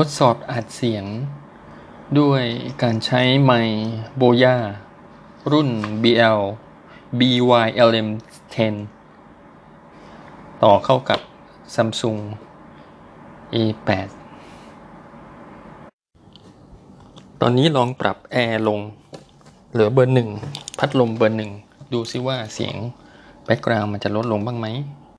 ทดสอบอัดเสียง ด้วยการใช้ไมค์ Boya รุ่น BL BYLM 10 ต่อเข้ากับ Samsung A8 ตอนนี้ลองปรับแอร์ลง เหลือเบอร์หนึ่ง พัดลมเบอร์หนึ่ง ดูซิว่าเสียง backgroundมันจะลดลงบ้างไหม